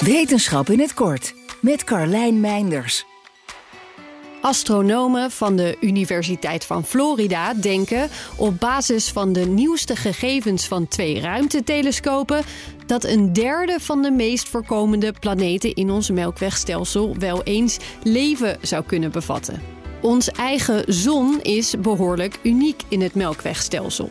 Wetenschap in het kort met Carlijn Meinders. Astronomen van de Universiteit van Florida denken op basis van de nieuwste gegevens van twee ruimtetelescopen dat een derde van de meest voorkomende planeten in ons melkwegstelsel wel eens leven zou kunnen bevatten. Ons eigen zon is behoorlijk uniek in het melkwegstelsel.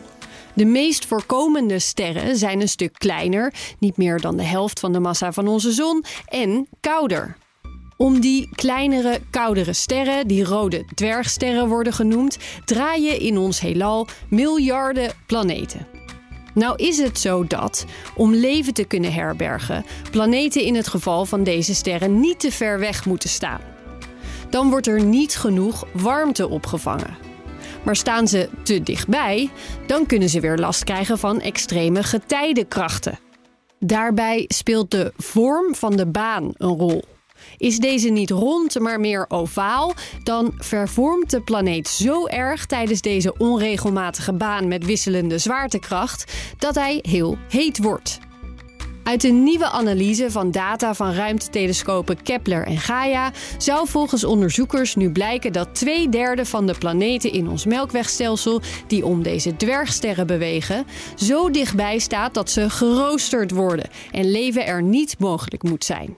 De meest voorkomende sterren zijn een stuk kleiner, niet meer dan de helft van de massa van onze zon, en kouder. Om die kleinere, koudere sterren, die rode dwergsterren worden genoemd, draaien in ons heelal miljarden planeten. Nou is het zo dat, om leven te kunnen herbergen, planeten in het geval van deze sterren niet te ver weg moeten staan. Dan wordt er niet genoeg warmte opgevangen. Maar staan ze te dichtbij, dan kunnen ze weer last krijgen van extreme getijdenkrachten. Daarbij speelt de vorm van de baan een rol. Is deze niet rond, maar meer ovaal, dan vervormt de planeet zo erg tijdens deze onregelmatige baan met wisselende zwaartekracht dat hij heel heet wordt. Uit een nieuwe analyse van data van ruimtetelescopen Kepler en Gaia zou volgens onderzoekers nu blijken dat twee derde van de planeten in ons melkwegstelsel die om deze dwergsterren bewegen, zo dichtbij staat dat ze geroosterd worden en leven er niet mogelijk moet zijn.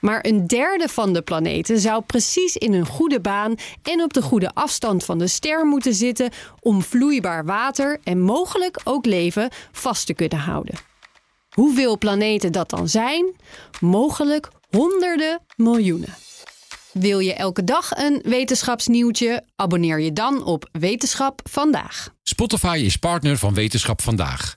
Maar een derde van de planeten zou precies in een goede baan en op de goede afstand van de ster moeten zitten om vloeibaar water en mogelijk ook leven vast te kunnen houden. Hoeveel planeten dat dan zijn? Mogelijk honderden miljoenen. Wil je elke dag een wetenschapsnieuwtje? Abonneer je dan op Wetenschap vandaag. Spotify is partner van Wetenschap vandaag.